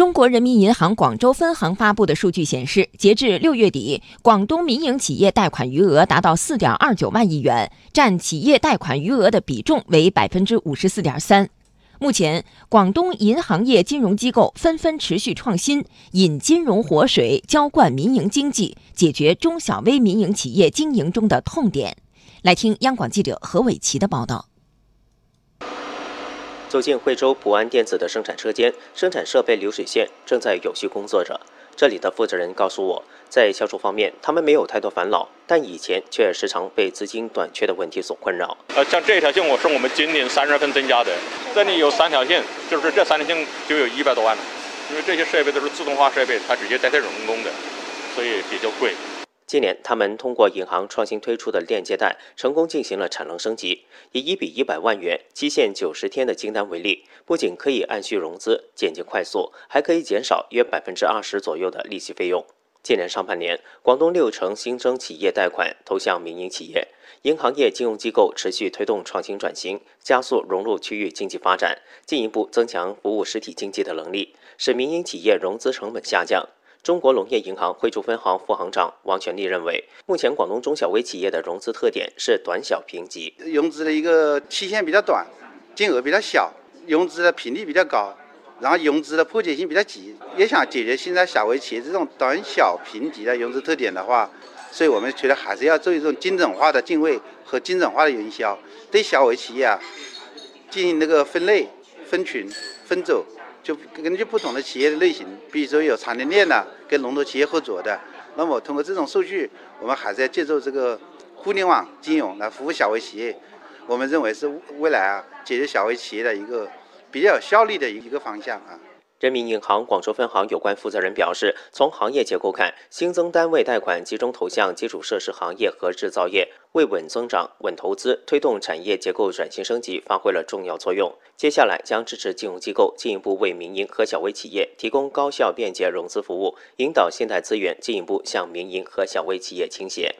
中国人民银行广州分行发布的数据显示，截至六月底，广东民营企业贷款余额达到四点二九万亿元，占企业贷款余额的比重为百分之五十四点三。目前，广东银行业金融机构纷纷持续创新，引金融活水，浇灌民营经济，解决中小微民营企业经营中的痛点。来听央广记者何伟奇的报道。走进惠州普安电子的生产车间，生产设备流水线正在有序工作着。这里的负责人告诉我，在销售方面，他们没有太多烦恼，但以前却时常被资金短缺的问题所困扰。呃，像这条线，我是我们今年三月份增加的，这里有三条线，就是这三条线就有一百多万了。因为这些设备都是自动化设备，它直接带带人工的，所以比较贵。今年，他们通过银行创新推出的链接贷，成功进行了产能升级。以一比一百万元、期限九十天的金单为例，不仅可以按需融资、简洁快速，还可以减少约百分之二十左右的利息费用。今年上半年，广东六成新增企业贷款投向民营企业，银行业金融机构持续推动创新转型，加速融入区域经济发展，进一步增强服务实体经济的能力，使民营企业融资成本下降。中国农业银行惠州分行副行长王全利认为，目前广东中小微企业的融资特点是短小评级，融资的一个期限比较短，金额比较小，融资的频率比较高，然后融资的破解性比较急。也想解决现在小微企业这种短小评级的融资特点的话，所以我们觉得还是要做一种精准化的定位和精准化的营销，对小微企业啊进行那个分类、分群、分组。就根据不同的企业的类型，比如说有产业链的，跟龙头企业合作的，那么通过这种数据，我们还在借助这个互联网金融来服务小微企业。我们认为是未来啊，解决小微企业的一个比较有效率的一个方向啊。人民银行广州分行有关负责人表示，从行业结构看，新增单位贷款集中投向基础设施行业和制造业，为稳增长、稳投资、推动产业结构转型升级发挥了重要作用。接下来将支持金融机构进一步为民营和小微企业提供高效便捷融资服务，引导信贷资源进一步向民营和小微企业倾斜。